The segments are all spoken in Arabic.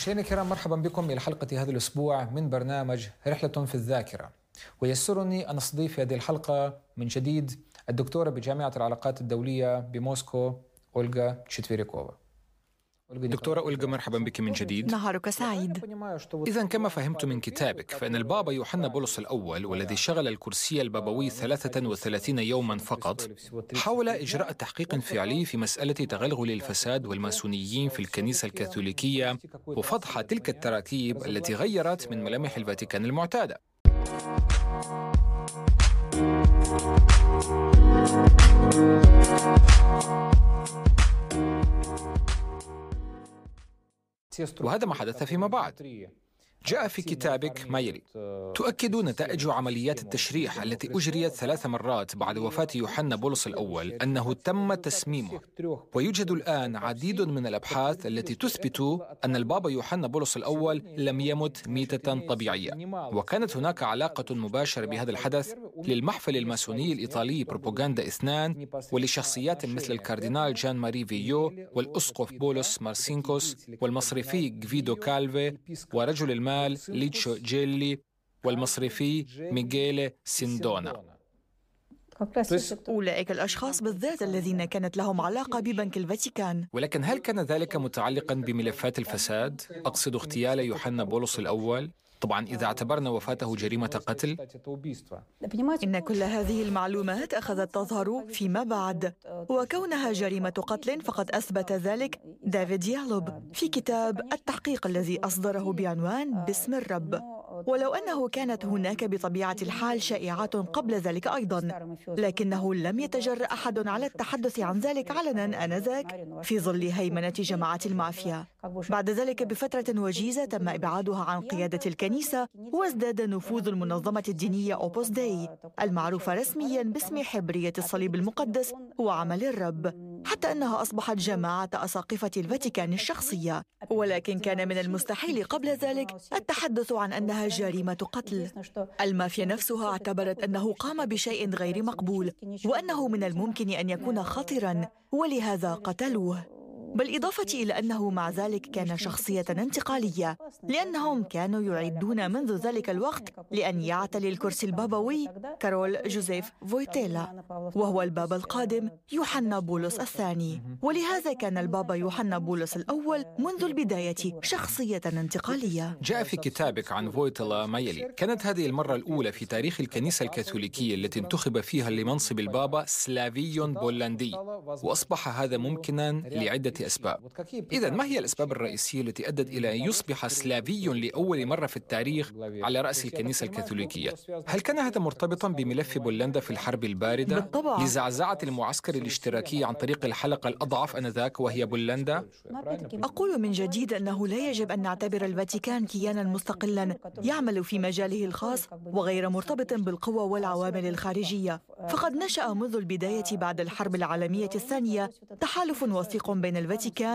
مشاهدينا الكرام مرحبا بكم إلى حلقة هذا الأسبوع من برنامج رحلة في الذاكرة. ويسرني أن أستضيف في هذه الحلقة من جديد الدكتورة بجامعة العلاقات الدولية بموسكو أولغا تشيتفيريكوفا دكتورة أولغا مرحبا بك من جديد. نهارك سعيد. إذا كما فهمت من كتابك فإن البابا يوحنا بولس الأول والذي شغل الكرسي البابوي 33 يوما فقط حاول إجراء تحقيق فعلي في مسألة تغلغل الفساد والماسونيين في الكنيسة الكاثوليكية وفضح تلك التراكيب التي غيرت من ملامح الفاتيكان المعتادة. وهذا ما حدث فيما بعد. جاء في كتابك ما يلي تؤكد نتائج عمليات التشريح التي أجريت ثلاث مرات بعد وفاة يوحنا بولس الأول أنه تم تسميمه ويوجد الآن عديد من الأبحاث التي تثبت أن البابا يوحنا بولس الأول لم يمت ميتة طبيعية وكانت هناك علاقة مباشرة بهذا الحدث للمحفل الماسوني الإيطالي بروباغندا إثنان ولشخصيات مثل الكاردينال جان ماري فيو والأسقف بولس مارسينكوس والمصرفي جفيدو كالفي ورجل المال المال ليتشو جيلي والمصرفي ميكيلي سيندونا. أولئك الأشخاص بالذات الذين كانت لهم علاقة ببنك الفاتيكان. ولكن هل كان ذلك متعلقا بملفات الفساد؟ أقصد اغتيال يوحنا بولس الأول. طبعا إذا اعتبرنا وفاته جريمة قتل. إن كل هذه المعلومات أخذت تظهر فيما بعد. وكونها جريمة قتل فقد أثبت ذلك دافيد يالوب في كتاب التحقيق الذي أصدره بعنوان باسم الرب. ولو أنه كانت هناك بطبيعة الحال شائعات قبل ذلك أيضا لكنه لم يتجرأ أحد على التحدث عن ذلك علنا آنذاك في ظل هيمنة جماعات المافيا. بعد ذلك بفترة وجيزة تم إبعادها عن قيادة الكنيسة وازداد نفوذ المنظمة الدينية اوبوس داي المعروفة رسميا باسم حبرية الصليب المقدس وعمل الرب. حتى أنها أصبحت جماعة أساقفة الفاتيكان الشخصية. ولكن كان من المستحيل قبل ذلك التحدث عن أنها جريمة قتل. المافيا نفسها اعتبرت أنه قام بشيء غير مقبول وأنه من الممكن أن يكون خطرا ولهذا قتلوه. بالإضافة إلى أنه مع ذلك كان شخصية انتقالية لأنهم كانوا يعدون منذ ذلك الوقت لأن يعتلي الكرسي البابوي كارول جوزيف فويتيلا وهو البابا القادم يوحنا بولس الثاني. ولهذا كان البابا يوحنا بولس الأول منذ البداية شخصية انتقالية. جاء في كتابك عن فويتيلا ما يلي. كانت هذه المرة الأولى في تاريخ الكنيسة الكاثوليكية التي انتخب فيها لمنصب البابا سلافي بولندي وأصبح هذا ممكنا لعدة أسباب. إذا ما هي الأسباب الرئيسية التي أدت إلى أن يصبح سلافي لأول مرة في التاريخ على رأس الكنيسة الكاثوليكية. هل كان هذا مرتبطا بملف بولندا في الحرب الباردة؟ بالطبع. لزعزعة المعسكر الاشتراكي عن طريق الحلقة الأضعف أنذاك وهي بولندا؟ أقول من جديد أنه لا يجب أن نعتبر الفاتيكان كيانا مستقلا. يعمل في مجاله الخاص وغير مرتبط بالقوى والعوامل الخارجية. فقد نشأ منذ البداية بعد الحرب العالمية الثانية تحالف وثيق بين الفاتيكان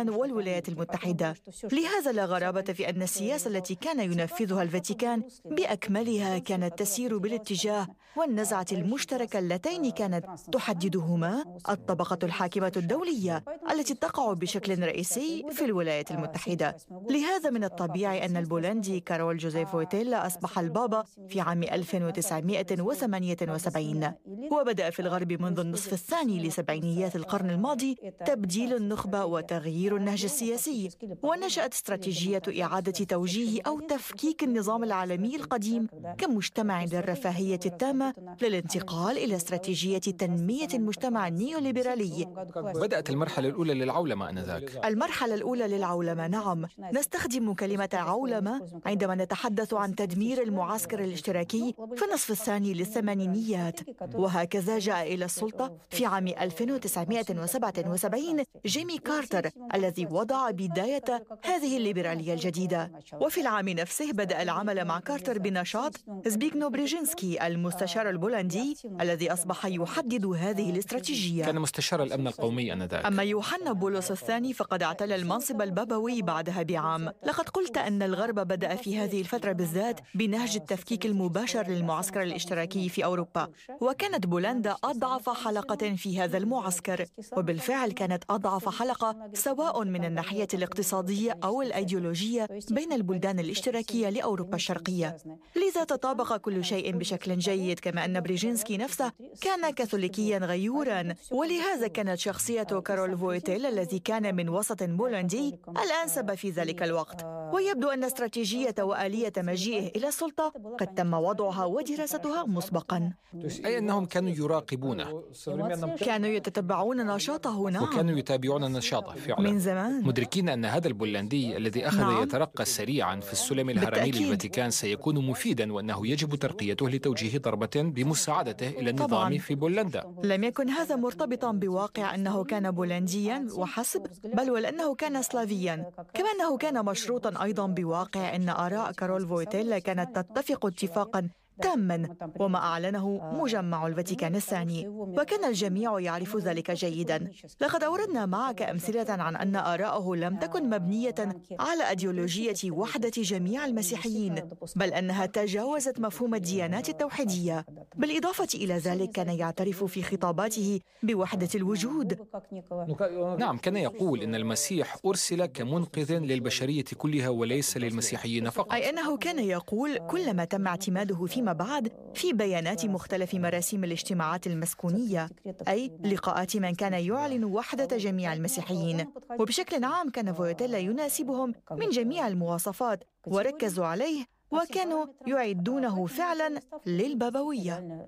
والولايات المتحدة. لهذا لا غرابة في أن السياسة التي كان ينفذها الفاتيكان بأكملها كانت تسير بالاتجاه والنزعة المشتركة اللتين كانت تحددهما الطبقة الحاكمة الدولية التي تقع بشكل رئيسي في الولايات المتحدة. لهذا من الطبيعي أن البولندي كارول جوزيف فويتيلا أصبح البابا في عام 1978 وبدأ في الغرب منذ النصف الثاني لسبعينيات القرن الماضي تبديل النخبة وتغيير النهج السياسي ونشأت استراتيجية إعادة توجيه أو تفكيك النظام العالمي القديم كمجتمع للرفاهية التامة للانتقال إلى استراتيجية تنمية المجتمع النيوليبرالي. بدأت المرحلة الأولى للعولمة آنذاك. المرحلة الأولى للعولمة نعم. نستخدم كلمة عولمة عندما نتحدث عن تدمير المعسكر الاشتراكي في النصف الثاني للثمانينيات. وهكذا جاء إلى السلطة في عام 1977 جيمي كارتر الذي وضع بداية هذه الليبرالية الجديدة. وفي العام نفسه بدأ العمل مع كارتر بنشاط زبيغنو بريجينسكي المستشار البولندي الذي أصبح يحدد هذه الاستراتيجية. كان مستشار الأمن القومي آنذاك. أما يوحنا بولس الثاني فقد اعتلى المنصب البابوي بعدها بعام. لقد قلت أن الغرب بدأ في هذه الفترة بالذات بنهج التفكيك المباشر للمعسكر الاشتراكي في أوروبا. وكانت بولندا أضعف حلقة في هذا المعسكر. وبالفعل كانت أضعف حلقة سواء من الناحية الاقتصادية أو الأيديولوجية بين البلدان الاشتراكية لأوروبا الشرقية. لذا تطابق كل شيء بشكل جيد كما أن بريجينسكي نفسه كان كاثوليكيا غيورا. ولهذا كانت شخصية كارول فويتيلا الذي كان من وسط بولندي الأنسب في ذلك الوقت. ويبدو أن استراتيجية وآلية مجيئه إلى السلطة قد تم وضعها ودراستها مسبقا. أي أنهم كانوا يراقبونه. كانوا يتتبعون نشاطه نعم وكانوا يتابعون نشاطه. فعلا من زمان مدركين أن هذا البولندي الذي أخذ نعم. يترقى سريعا في السلم الهرمي بالتأكيد. للفاتيكان سيكون مفيدا وأنه يجب ترقيته لتوجيه ضربة بمساعدته إلى النظام طبعاً. في بولندا لم يكن هذا مرتبطا بواقع أنه كان بولنديا وحسب بل ولأنه كان سلافيا كما أنه كان مشروطا أيضا بواقع أن آراء كارول فويتيلا كانت تتفق اتفاقا تاما وما أعلنه مجمع الفاتيكان الثاني. وكان الجميع يعرف ذلك جيدا. لقد أوردنا معك أمثلة عن أن آراءه لم تكن مبنية على أيديولوجية وحدة جميع المسيحيين بل أنها تجاوزت مفهوم الديانات التوحيدية. بالإضافة إلى ذلك كان يعترف في خطاباته بوحدة الوجود. نعم كان يقول إن المسيح أرسل كمنقذ للبشرية كلها وليس للمسيحيين. فقط أي أنه كان يقول كل ما تم اعتماده فيما بعد في بيانات مختلف مراسيم الاجتماعات المسكونية أي لقاءات من كان يعلن وحدة جميع المسيحيين. وبشكل عام كان فويتيلا يناسبهم من جميع المواصفات وركزوا عليه وكانوا يعدونه فعلا للبابوية.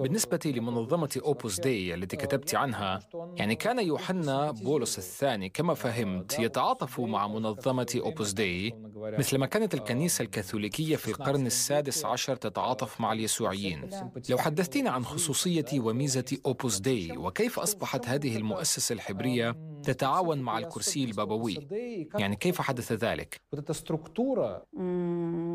بالنسبة لمنظمة أوبوس داي التي كتبت عنها يعني كان يوحنا بولس الثاني كما فهمت يتعاطف مع منظمة أوبوس داي مثلما كانت الكنيسة الكاثوليكية في القرن السادس عشر تتعاطف مع اليسوعيين. لو حدثتينا عن خصوصية وميزة أوبوس داي وكيف أصبحت هذه المؤسسة الحبرية تتعاون مع الكرسي البابوي؟ يعني كيف حدث ذلك؟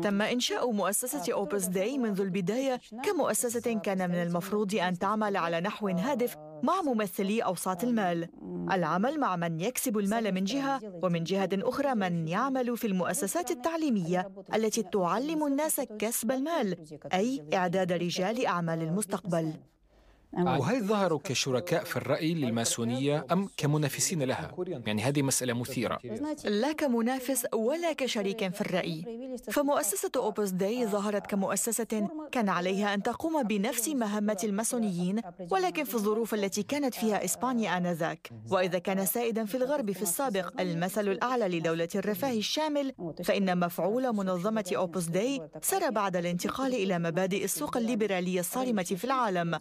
تم إنشاء مؤسسة أوبس داي منذ البداية كمؤسسة كان من المفروض أن تعمل على نحو هادف مع ممثلي أوساط المال. العمل مع من يكسب المال من جهة ومن جهة أخرى من يعمل في المؤسسات التعليمية التي تعلم الناس كسب المال أي إعداد رجال أعمال المستقبل. وهل ظهروا كشركاء في الرأي للماسونية أم كمنافسين لها؟ يعني هذه مسألة مثيرة. لا كمنافس ولا كشريك في الرأي. فمؤسسة أوبس داي ظهرت كمؤسسة كان عليها أن تقوم بنفس مهمة الماسونيين ولكن في الظروف التي كانت فيها إسبانيا آنذاك. وإذا كان سائدا في الغرب في السابق المثل الأعلى لدولة الرفاه الشامل فإن مفعول منظمة أوبس داي سار بعد الانتقال إلى مبادئ السوق الليبرالية الصارمة في العالم.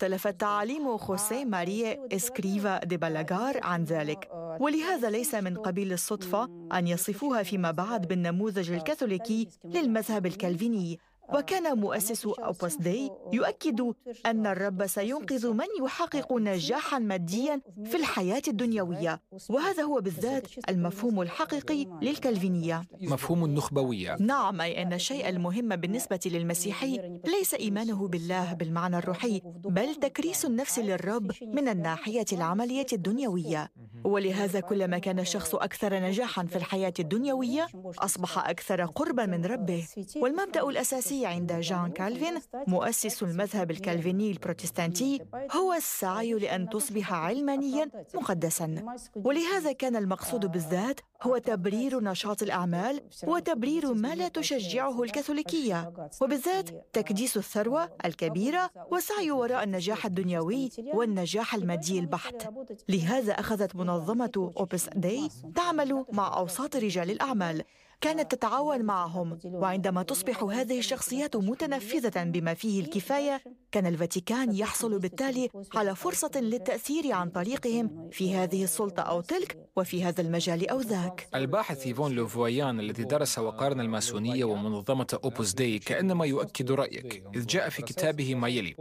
واختلفت تعاليم خوسيه ماريا إسكريفا دي بلاغار عن ذلك. ولهذا ليس من قبيل الصدفة أن يصفوها فيما بعد بالنموذج الكاثوليكي للمذهب الكالفيني. وكان مؤسس أوبس داي يؤكد أن الرب سينقذ من يحقق نجاحا ماديا في الحياة الدنيوية وهذا هو بالذات المفهوم الحقيقي للكالفينية. مفهوم النخبوية. نعم أي أن الشيء المهم بالنسبة للمسيحي ليس إيمانه بالله بالمعنى الروحي بل تكريس النفس للرب من الناحية العملية الدنيوية. ولهذا كلما كان الشخص أكثر نجاحا في الحياة الدنيوية أصبح أكثر قربا من ربه. والمبدأ الأساسي عند جان كالفين مؤسس المذهب الكالفيني البروتستانتي هو السعي لأن تصبح علمانيا مقدسا. ولهذا كان المقصود بالذات هو تبرير نشاط الأعمال وتبرير ما لا تشجعه الكاثوليكية. وبالذات تكديس الثروة الكبيرة والسعي وراء النجاح الدنيوي والنجاح المادي البحت. لهذا أخذت منظمة أوبس داي تعمل مع أوساط رجال الأعمال. كانت تتعاون معهم وعندما تصبح هذه الشخصيات متنفذة بما فيه الكفاية كان الفاتيكان يحصل بالتالي على فرصة للتأثير عن طريقهم في هذه السلطة أو تلك وفي هذا المجال أو ذاك. الباحث إيفون لوفويان الذي درس وقارن الماسونية ومنظمة أوبوس داي كأنما يؤكد رأيك إذ جاء في كتابه ما يلي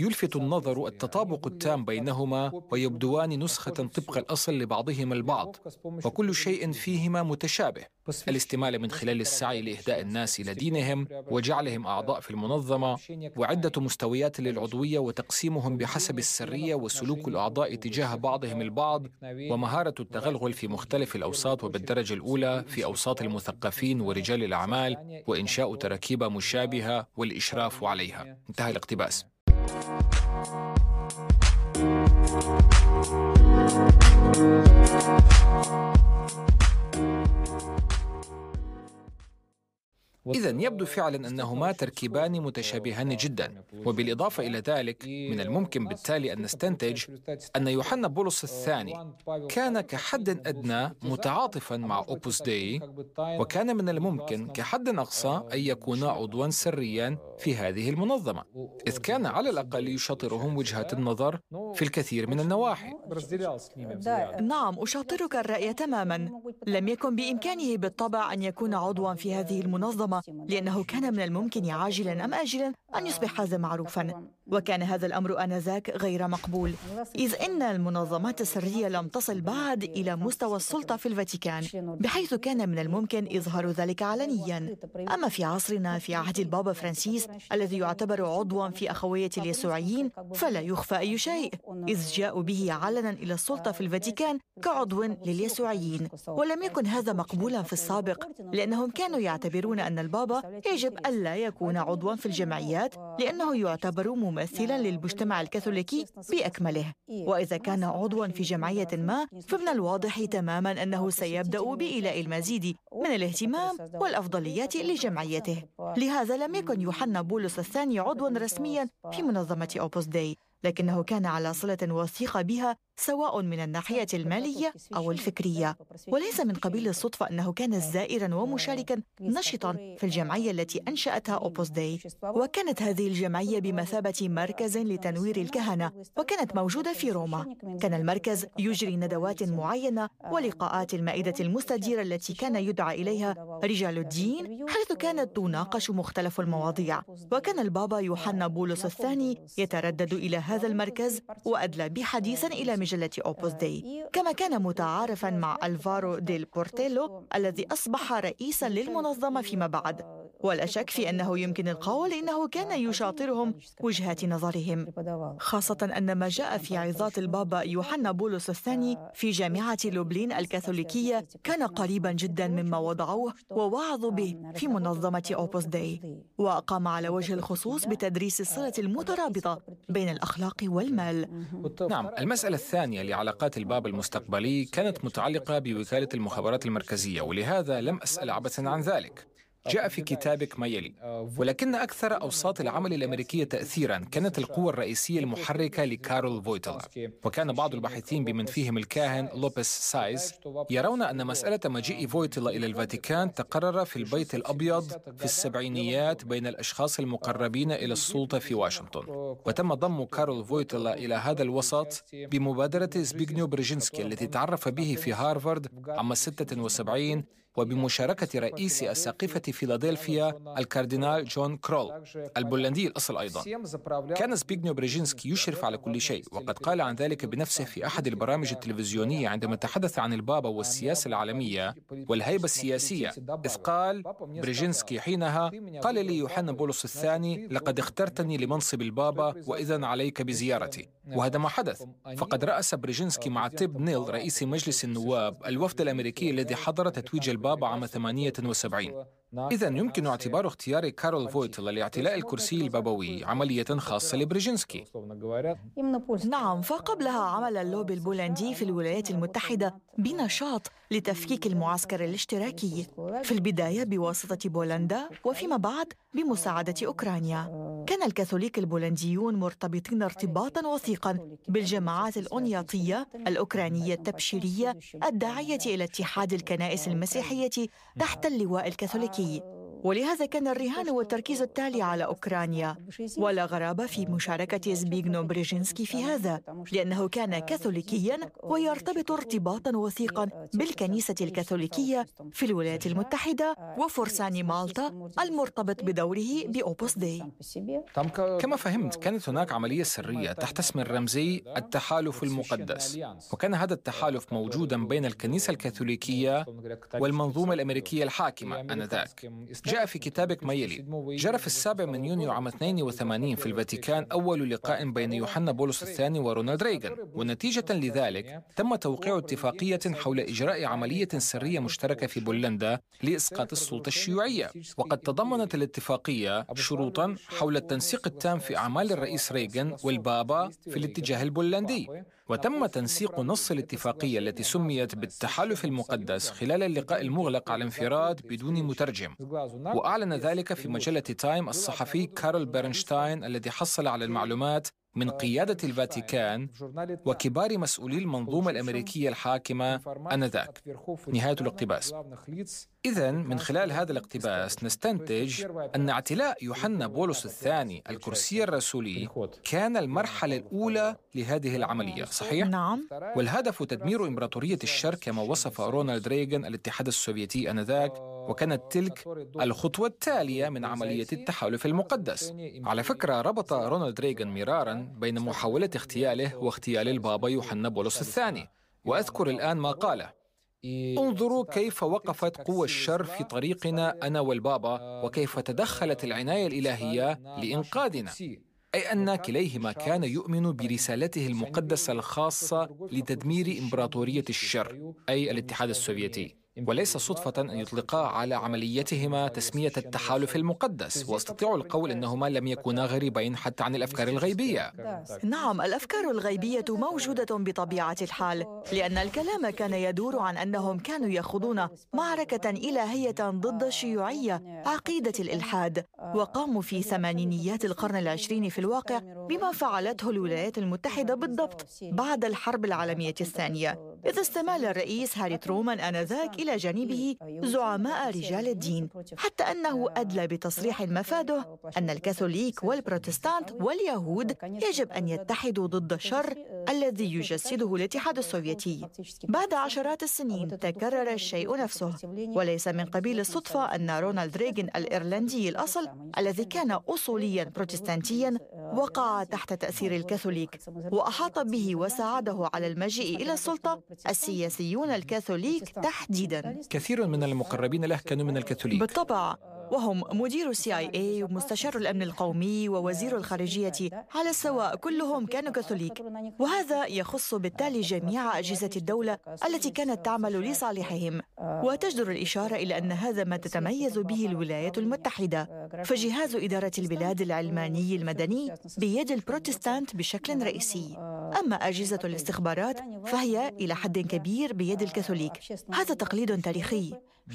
يلفت النظر التطابق التام بينهما ويبدوان نسخة طبق الأصل لبعضهما البعض وكل شيء فيهما متشابه. الاستمالة من خلال السعي لإهداء الناس إلى دينهم وجعلهم أعضاء في المنظمة وعدة مستويات للعضوية وتقسيمهم بحسب السرية وسلوك الأعضاء تجاه بعضهم البعض ومهارة التغلغل في مختلف الأوساط وبالدرجة الأولى في أوساط المثقفين ورجال الأعمال وإنشاء تراكيب مشابهة والإشراف عليها. انتهى الاقتباس. إذا يبدو فعلا أنهما تركيبان متشابهان جدا وبالإضافة إلى ذلك من الممكن بالتالي أن نستنتج أن يوحنا بولس الثاني كان كحد أدنى متعاطفا مع أوبوس دي وكان من الممكن كحد أقصى أن يكون عضوا سريا في هذه المنظمة إذ كان على الأقل يشاطرهم وجهات النظر في الكثير من النواحي. نعم أشاطرك الرأي تماما. لم يكن بإمكانه بالطبع أن يكون عضوا في هذه المنظمة لأنه كان من الممكن عاجلا أم آجلا أن يصبح هذا معروفا. وكان هذا الأمر آنذاك غير مقبول إذ إن المنظمات السرية لم تصل بعد إلى مستوى السلطة في الفاتيكان بحيث كان من الممكن إظهار ذلك علنيا. أما في عصرنا في عهد البابا فرانسيس الذي يعتبر عضوا في أخوية اليسوعيين فلا يخفى أي شيء إذ جاءوا به علنا إلى السلطة في الفاتيكان كعضو لليسوعيين. ولم يكن هذا مقبولا في السابق لأنهم كانوا يعتبرون أن البابا يجب ألا يكون عضوا في الجمعيات لأنه يعتبر ممثلا للمجتمع الكاثوليكي بأكمله. وإذا كان عضوا في جمعية ما فمن الواضح تماما أنه سيبدأ بإيلاء المزيد من الاهتمام والأفضليات لجمعيته. لهذا لم يكن يوحنا بولس الثاني عضوا رسميا في منظمة أوبوس داي لكنه كان على صلة وثيقة بها سواء من الناحية المالية أو الفكرية. وليس من قبيل الصدفة أنه كان زائرا ومشاركا نشطا في الجمعية التي أنشأتها أوبوس داي وكانت هذه الجمعية بمثابة مركز لتنوير الكهنة وكانت موجودة في روما. كان المركز يجري ندوات معينة ولقاءات المائدة المستديرة التي كان يدعى إليها رجال الدين حيث كانت تناقش مختلف المواضيع. وكان البابا يوحنا بولس الثاني يتردد إلى هذا المركز وأدلى بحديث إلى مجلة أوبوس داي. كما كان متعارفا مع ألفارو ديل بورتيلو الذي أصبح رئيسا للمنظمة فيما بعد. ولا شك في أنه يمكن القول إنه كان يشاطرهم وجهات نظرهم خاصة أن ما جاء في عظات البابا يوحنا بولس الثاني في جامعة لوبلين الكاثوليكية كان قريبا جدا مما وضعوه ووعظوا به في منظمة أوبوس داي وقام على وجه الخصوص بتدريس الصلة المترابطة بين الأخلاق والمال. نعم المسألة الثانية لعلاقات البابا المستقبلي كانت متعلقة بوكالة المخابرات المركزية ولهذا لم أسأل عبثا عن ذلك. جاء في كتابك ما يلي. ولكن أكثر أوساط العمل الأمريكية تأثيرا كانت القوة الرئيسية المحركة لكارول فويتلا وكان بعض الباحثين بمن فيهم الكاهن لوبيس سايز يرون أن مسألة مجيء فويتلا إلى الفاتيكان تقرر في البيت الأبيض في السبعينيات بين الأشخاص المقربين إلى السلطة في واشنطن. وتم ضم كارول فويتلا إلى هذا الوسط بمبادرة زبيغنيو برجينسكي الذي تعرف به في هارفارد عام 76 وبمشاركة رئيس أساقفة فيلادلفيا الكاردينال جون كرول البولندي الأصل أيضا. كان زبيغنيو بريجينسكي يشرف على كل شيء وقد قال عن ذلك بنفسه في أحد البرامج التلفزيونية عندما تحدث عن البابا والسياسة العالمية والهيبة السياسية. إذ قال بريجينسكي حينها قال لي يوحنا بولس الثاني لقد اخترتني لمنصب البابا وإذا عليك بزيارتي. وهذا ما حدث. فقد رأس بريجينسكي مع تيب أونيل رئيس مجلس النواب الوفد الأمريكي الذي حضر تتويج البابا عام 78 إذا يمكن اعتبار اختيار كارول فويتلا لاعتلاء الكرسي البابوي عملية خاصة لبريجينسكي. نعم فقبلها عمل اللوبي البولندي في الولايات المتحدة. بنشاط لتفكيك المعسكر الاشتراكي في البداية بواسطة بولندا وفيما بعد بمساعدة أوكرانيا. كان الكاثوليك البولنديون مرتبطين ارتباطا وثيقا بالجماعات الأنياطية الأوكرانية التبشيرية الداعية إلى اتحاد الكنائس المسيحية تحت اللواء الكاثوليكي. ولهذا كان الرهان والتركيز التالي على أوكرانيا. ولا غرابة في مشاركة زبيغنيو بريجينسكي في هذا لأنه كان كاثوليكيا ويرتبط ارتباطا وثيقا بالكنيسة الكاثوليكية في الولايات المتحدة وفرسان مالطا المرتبط بدوره بأوبوس داي كما فهمت كانت هناك عملية سرية تحت اسم الرمزي التحالف المقدس. وكان هذا التحالف موجودا بين الكنيسة الكاثوليكية والمنظومة الأمريكية الحاكمة آنذاك. جاء في كتابك ما يلي. جرى في السابع من يونيو عام 82 في الفاتيكان أول لقاء بين يوحنا بولس الثاني ورونالد ريغان. ونتيجة لذلك تم توقيع اتفاقية حول إجراء عملية سرية مشتركة في بولندا لإسقاط السلطة الشيوعية. وقد تضمنت الاتفاقية شروطا حول التنسيق التام في أعمال الرئيس ريغان والبابا في الاتجاه البولندي. وتم تنسيق نص الاتفاقية التي سميت بالتحالف المقدس خلال اللقاء المغلق على انفراد بدون مترجم. وأعلن ذلك في مجلة تايم الصحفي كارل بيرنشتاين الذي حصل على المعلومات من قيادة الفاتيكان وكبار مسؤولي المنظومة الأمريكية الحاكمة آنذاك. نهاية الاقتباس. إذا من خلال هذا الاقتباس نستنتج أن اعتلاء يوحنا بولس الثاني الكرسي الرسولي كان المرحلة الأولى لهذه العملية صحيح؟ نعم. والهدف تدمير إمبراطورية الشرق كما وصف رونالد ريغان الاتحاد السوفيتي آنذاك وكانت تلك الخطوة التالية من عملية التحالف المقدس. على فكرة ربط رونالد ريغان مرارا بين محاولة اغتياله واغتيال البابا يوحنا بولس الثاني. وأذكر الآن ما قاله انظروا كيف وقفت قوى الشر في طريقنا أنا والبابا وكيف تدخلت العناية الإلهية لإنقاذنا. أي أن كليهما كان يؤمن برسالته المقدسة الخاصة لتدمير إمبراطورية الشر أي الاتحاد السوفيتي. وليس صدفة أن يطلقا على عمليتهما تسمية التحالف المقدس واستطيع القول أنهما لم يكونا غريبين حتى عن الأفكار الغيبية. نعم الأفكار الغيبية موجودة بطبيعة الحال لأن الكلام كان يدور عن أنهم كانوا يخوضون معركة إلهية ضد الشيوعية عقيدة الإلحاد وقاموا في ثمانينيات القرن العشرين في الواقع بما فعلته الولايات المتحدة بالضبط بعد الحرب العالمية الثانية. إذ استمال الرئيس هاري ترومان آنذاك إلى جانبه زعماء رجال الدين حتى أنه أدلى بتصريح مفاده أن الكاثوليك والبروتستانت واليهود يجب أن يتحدوا ضد الشر الذي يجسده الاتحاد السوفيتي. بعد عشرات السنين تكرر الشيء نفسه وليس من قبيل الصدفة أن رونالد ريغن الإيرلندي الأصل الذي كان أصوليا بروتستانتيا وقع تحت تأثير الكاثوليك وأحاط به وساعده على المجيء إلى السلطة السياسيون الكاثوليك تحديدا. كثير من المقربين له كانوا من الكاثوليك. بالطبع وهم مدير ال CIA ومستشار الأمن القومي ووزير الخارجية على السواء كلهم كانوا كاثوليك. وهذا يخص بالتالي جميع أجهزة الدولة التي كانت تعمل لصالحهم. وتجدر الإشارة إلى أن هذا ما تتميز به الولايات المتحدة. فجهاز إدارة البلاد العلماني المدني بيد البروتستانت بشكل رئيسي. أما أجهزة الاستخبارات فهي إلى حد كبير بيد الكاثوليك. هذا تقليد تاريخي.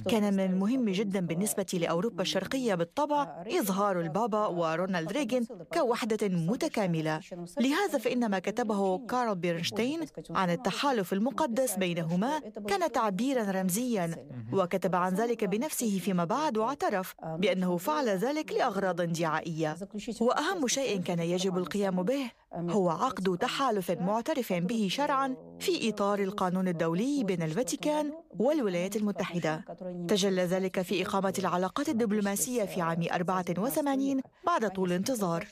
كان من المهم جدا بالنسبة لأوروبا الشرقية بالطبع إظهار البابا ورونالد ريغن كوحدة متكاملة. لهذا فإن ما كتبه كارل بيرنشتين عن التحالف المقدس بينهما كان تعبيرا رمزيا. وكتب عن ذلك بنفسه فيما بعد واعترف بأنه فعل ذلك لأغراض دعائية. وأهم شيء كان يجب القيام به هو عقد تحالف معترف به شرعا في إطار القانون الدولي بين الفاتيكان والولايات المتحدة. تجلى ذلك في إقامة العلاقات الدبلوماسية في عام 84 بعد طول انتظار.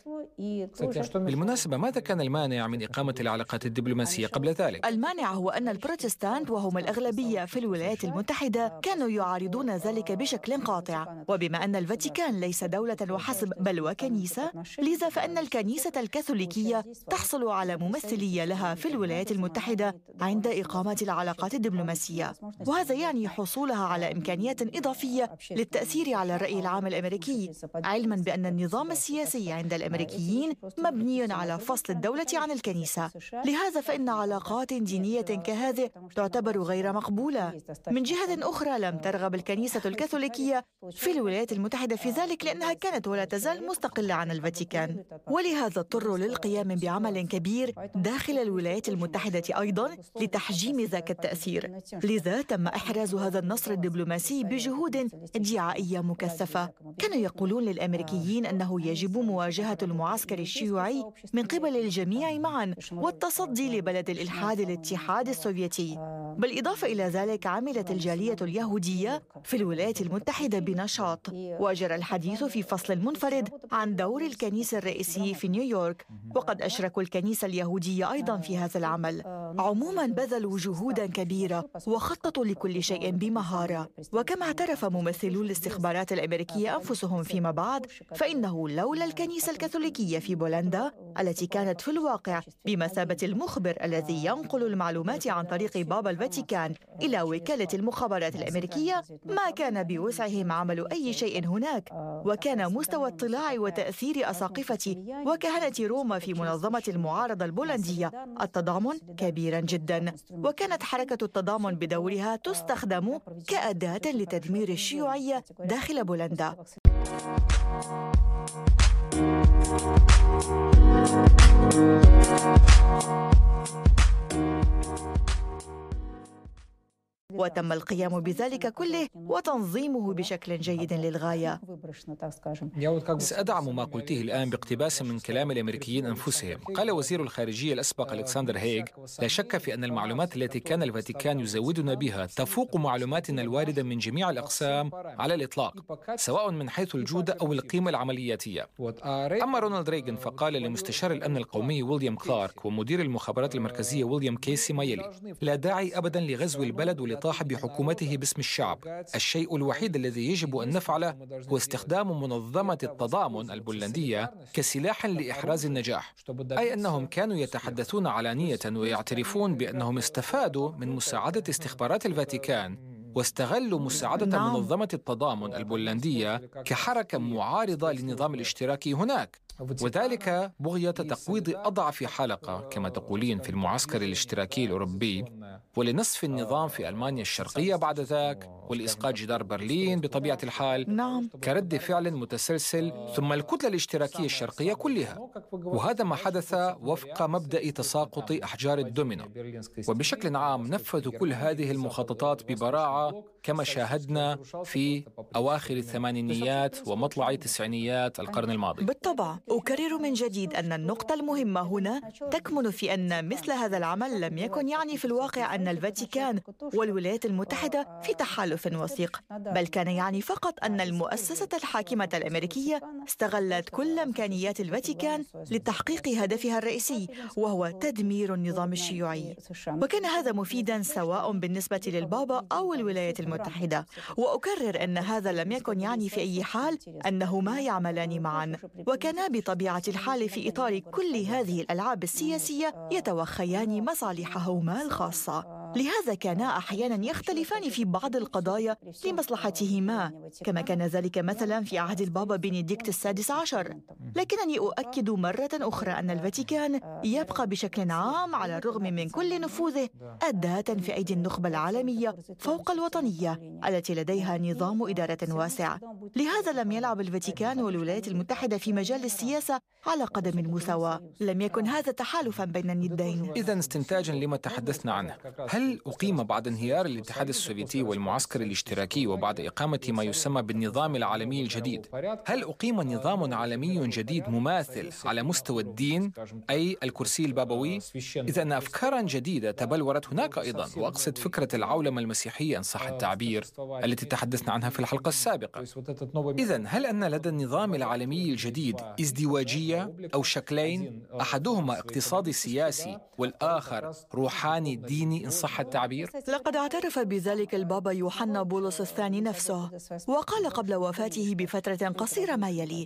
بالمناسبة ماذا كان المانع من إقامة العلاقات الدبلوماسية قبل ذلك؟ المانع هو أن البروتستانت وهم الأغلبية في الولايات المتحدة كانوا يعارضون ذلك بشكل قاطع. وبما أن الفاتيكان ليس دولة وحسب بل وكنيسة لذا فإن الكنيسة الكاثوليكية تحصل على ممثلية لها في الولايات المتحدة. عند إقامة العلاقات الدبلوماسية. وهذا يعني حصولها على إمكانيات إضافية للتأثير على الرأي العام الأمريكي علما بأن النظام السياسي عند الأمريكيين مبني على فصل الدولة عن الكنيسة. لهذا فإن علاقات دينية كهذه تعتبر غير مقبولة. من جهة أخرى لم ترغب الكنيسة الكاثوليكية في الولايات المتحدة في ذلك لأنها كانت ولا تزال مستقلة عن الفاتيكان. ولهذا اضطروا للقيام بعمل كبير داخل الولايات المتحدة أيضا لتحجيم ذاك التأثير. لذا تم إحراز هذا النصر الدبلوماسي بجهود دعائية مكثفة. كانوا يقولون للأمريكيين أنه يجب مواجهة المعسكر الشيوعي من قبل الجميع معا؟ والتصدي لبلد الإلحاد الاتحاد السوفيتي. بل إضافة إلى ذلك عملت الجالية اليهودية في الولايات المتحدة بنشاط. وجرى الحديث في فصل منفرد عن دور الكنيسة الرئيسي في نيويورك. وقد أشركوا الكنيسة اليهودية أيضا في هذا العمل عموما بذلوا جهودا كبيرة وخططوا لكل شيء بمهارة. وكما اعترف ممثلو الاستخبارات الأمريكية أنفسهم فيما بعد فإنه لولا الكنيسة الكاثوليكية في بولندا التي كانت في الواقع بمثابة المخبر الذي ينقل المعلومات عن طريق بابا الفاتيكان إلى وكالة المخابرات الأمريكية ما كان بوسعهم عمل أي شيء هناك. وكان مستوى اطلاع وتأثير أساقفة وكهنة روما في منظمة المعارضة البولندية التضامن كبيرا جدا. وكانت حركة التضامن بدورها تستخدم كأداة لتدمير الشيوعية داخل بولندا. وتم القيام بذلك كله وتنظيمه بشكل جيد للغاية. سأدعم ما قلته الآن باقتباس من كلام الأمريكيين أنفسهم قال وزير الخارجية الأسبق ألكسندر هيغ لا شك في أن المعلومات التي كان الفاتيكان يزودنا بها تفوق معلوماتنا الواردة من جميع الأقسام على الإطلاق سواء من حيث الجودة أو القيمة العملياتية أما رونالد ريغن فقال لمستشار الأمن القومي ويليام كلارك ومدير المخابرات المركزية ويليام كيسي ما يلي لا داعي أبدا لغزو البلد ولطاح بحكومته باسم الشعب الشيء الوحيد الذي يجب أن نفعله هو استخدام منظمة التضامن البولندية كسلاح لإحراز النجاح أي أنهم كانوا يتحدثون علانية ويعترفون بأنهم استفادوا من مساعدة استخبارات الفاتيكان واستغلوا مساعدة نعم. منظمة التضامن البولندية كحركة معارضة للنظام الاشتراكي هناك وذلك بغية تقويض أضعف حلقة كما تقولين في المعسكر الاشتراكي الأوروبي ولنصف النظام في ألمانيا الشرقية بعد ذاك ولإسقاط جدار برلين بطبيعة الحال نعم. كرد فعل متسلسل ثم الكتلة الاشتراكية الشرقية كلها. وهذا ما حدث وفق مبدأ تساقط أحجار الدومينو. وبشكل عام نفذوا كل هذه المخططات ببراعة كما شاهدنا في أواخر الثمانينيات ومطلع تسعينيات القرن الماضي. بالطبع. أكرر من جديد أن النقطة المهمة هنا تكمن في أن مثل هذا العمل لم يكن يعني في الواقع أن الفاتيكان والولايات المتحدة في تحالف وثيق بل كان يعني فقط أن المؤسسة الحاكمة الأمريكية استغلت كل إمكانيات الفاتيكان لتحقيق هدفها الرئيسي وهو تدمير النظام الشيوعي. وكان هذا مفيدا سواء بالنسبة للبابا أو الولايات المتحدة. وأكرر أن هذا لم يكن يعني في أي حال أنهما يعملان معا. وكانا بطبيعة الحال في إطار كل هذه الألعاب السياسية يتوخيان مصالحهما الخاصة. لهذا كانا أحيانا يختلفان في بعض القضايا لمصلحتهما كما كان ذلك مثلا في عهد البابا بنديكت السادس عشر. لكنني أؤكد مرة أخرى أن الفاتيكان يبقى بشكل عام على الرغم من كل نفوذه أداة في أيدي النخبة العالمية فوق الوطنية التي لديها نظام إدارة واسع. لهذا لم يلعب الفاتيكان والولايات المتحدة في مجال السياسة على قدم المساواة. لم يكن هذا تحالفا بين الندين. اذا استنتاجا لما تحدثنا عنه. هل أقيم بعد انهيار الاتحاد السوفيتي والمعسكر الاشتراكي وبعد إقامة ما يسمى بالنظام العالمي الجديد. هل أقيم نظام عالمي جديد مماثل على مستوى الدين أي الكرسي البابوي؟ إذا أن أفكارا جديدة تبلورت هناك أيضا وأقصد فكرة العولمة المسيحية إن صح التعبير التي تحدثنا عنها في الحلقة السابقة. إذا هل أن لدى النظام العالمي الجديد ازدواجية أو شكلين؟ أحدهما اقتصادي سياسي والآخر روحاني ديني إن صح التعبير؟ لقد اعترف بذلك البابا يوحنا بولس الثاني نفسه وقال قبل وفاته بفترة قصيرة ما يلي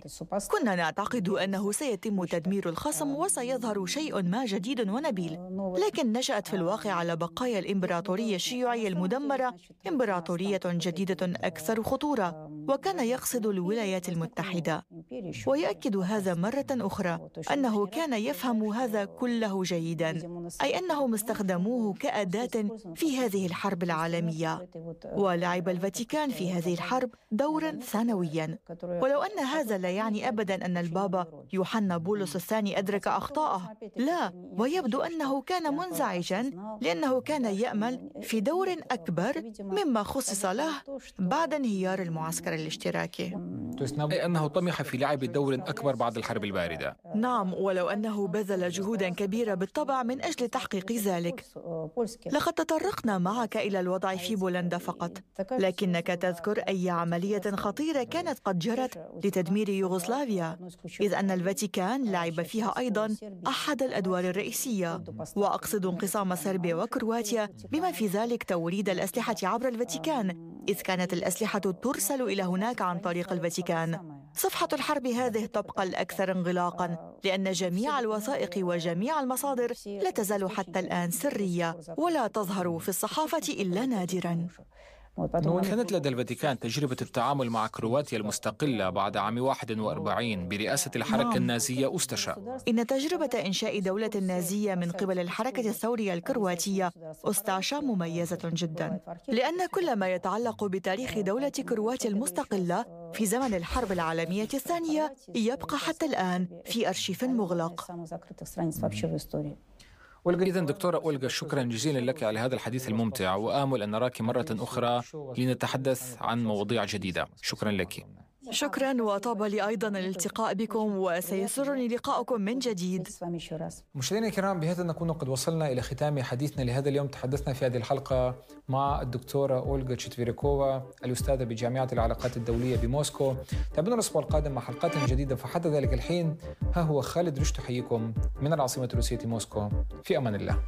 كنا نعتقد أنه سيتم تدمير الخصم وسيظهر شيء ما جديد ونبيل لكن نشأت في الواقع على بقايا الإمبراطورية الشيوعية المدمرة إمبراطورية جديدة أكثر خطورة وكان يقصد الولايات المتحدة ويؤكد هذا مرة أخرى أنه كان يفهم هذا كله جيدا أي أنهم استخدموه كأداة في هذه الحرب العالمية. ولعب الفاتيكان في هذه الحرب دورا ثانويا. ولو أن هذا لا يعني أبدا أن البابا يوحنا بولس الثاني أدرك أخطاءه لا. ويبدو أنه كان منزعجا لأنه كان يأمل في دور أكبر مما خصص له بعد انهيار المعسكر الاشتراكي. أي أنه طمح في لعب دور أكبر بعد الحرب الباردة. نعم ولو أنه بذل جهودا كبيرة بالطبع من أجل تحقيق ذلك. لقد تطرقنا معك إلى الوضع في بولندا فقط. لكنك تذكر أي عملية خطيرة كانت قد جرت لتدمير يوغوسلافيا إذ أن الفاتيكان لعب فيها أيضا أحد الأدوار الرئيسية. وأقصد انقسام صربيا وكرواتيا بما في ذلك توريد الأسلحة عبر الفاتيكان إذ كانت الأسلحة ترسل إلى هناك عن طريق الفاتيكان. صفحة الحرب هذه تبقى الأكثر انغلاقا لأن جميع الوثائق وجميع المصادر لا تزال حتى الآن سرية ولا تظهر في الصحافة إلا نادرا. كانت لدى الفاتيكان تجربة التعامل مع كرواتيا المستقلة بعد عام 41 برئاسة الحركة نعم. النازية أستشا إن تجربة إنشاء دولة نازية من قبل الحركة الثورية الكرواتية أستاشا مميزة جدا. لأن كل ما يتعلق بتاريخ دولة كرواتيا المستقلة في زمن الحرب العالمية الثانية يبقى حتى الآن في أرشيف مغلق. إذا دكتورة أولغا شكرا جزيلا لك على هذا الحديث الممتع وآمل أن نراك مرة أخرى لنتحدث عن مواضيع جديدة. شكرا لك. شكرا وطاب لي أيضا الالتقاء بكم وسيسرني لقاؤكم من جديد. مشاهدينا الكرام بهذا نكون قد وصلنا إلى ختام حديثنا لهذا اليوم تحدثنا في هذه الحلقة مع الدكتورة أولغا تشيتفيريكوفا الأستاذة بجامعة العلاقات الدولية بموسكو. تابعونا الأسبوع القادم مع حلقات جديدة فحتى ذلك الحين ها هو خالد رشد تحييكم من العاصمة الروسيه موسكو في أمان الله.